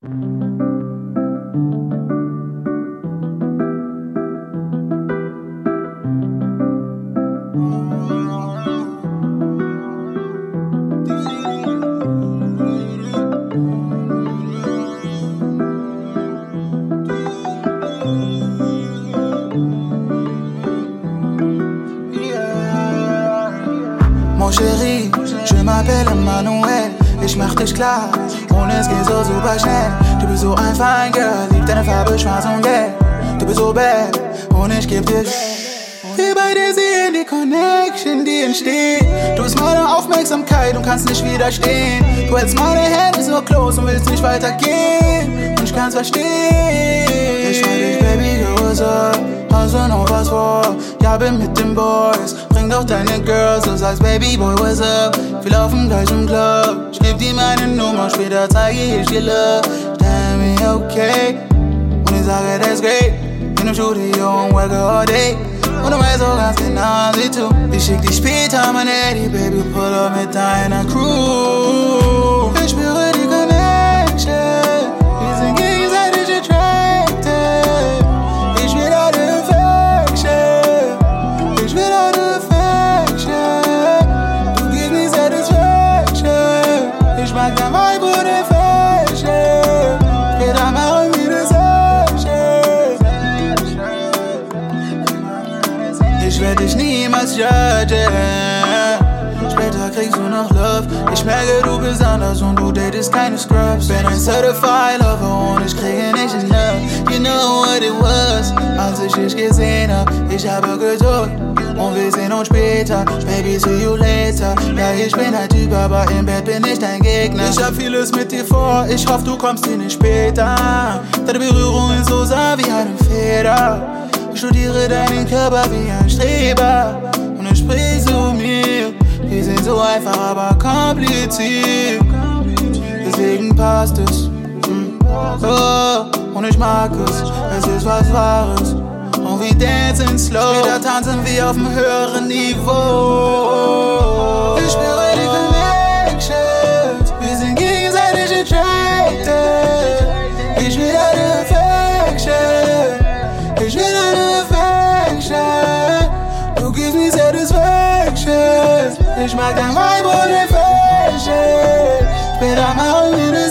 Mon chéri, je m'appelle Emmanuel. Ich mach dich klar und es geht so super schnell. Du bist so ein Fine Girl, lieb deine Farbe schwarz und gelb. Du bist so bad und ich geb dir. Wir beide sehen die Connection, die entsteht. Du bist meine Aufmerksamkeit und kannst nicht widerstehen. Du hältst meine Hände so close und willst nicht weitergehen. Und ich kann's verstehen. Ich frag dich, Baby, up? Hast du noch was vor? Ja, bin mit den Boys. Bring doch deine Baby Boy, what's up? Wir laufen gleich im Club. Ich geb dir meine Nummer, später zeige ich dir Love. Tell me okay. Und ich sage, that's great. In dem Studio und work all day. Und du weißt auch ganz genau, wie du. Ich schick dich später, mein Eddie, Baby, pull up mit deiner Crew. Ich werde dich niemals judgen. Später kriegst du noch Love. Ich merke, du bist anders und du datest keine Scrubs. Bin ein Certified Lover und ich kriege nicht enough. You know what it was, als ich dich gesehen hab. Ich habe Geduld und wir sehen uns später. Baby, see you later. Ja, ich bin ein Typ, aber im Bett bin ich dein Gegner. Ich hab vieles mit dir vor, ich hoffe, du kommst hier nicht später. Deine Berührung ist so sanft wie eine Feder. Studiere deinen Körper wie ein Streber und ich sprich zu mir. Wir sind so einfach, aber kompliziert. Deswegen passt es. Mm. Oh, und ich mag es, es ist was Wahres. Und wir dancen slow. Später tanzen wir auf einem höheren Niveau. Ich spüre Satisfaction. Ich mag dein Vibe und dein Fashion. Später machen wir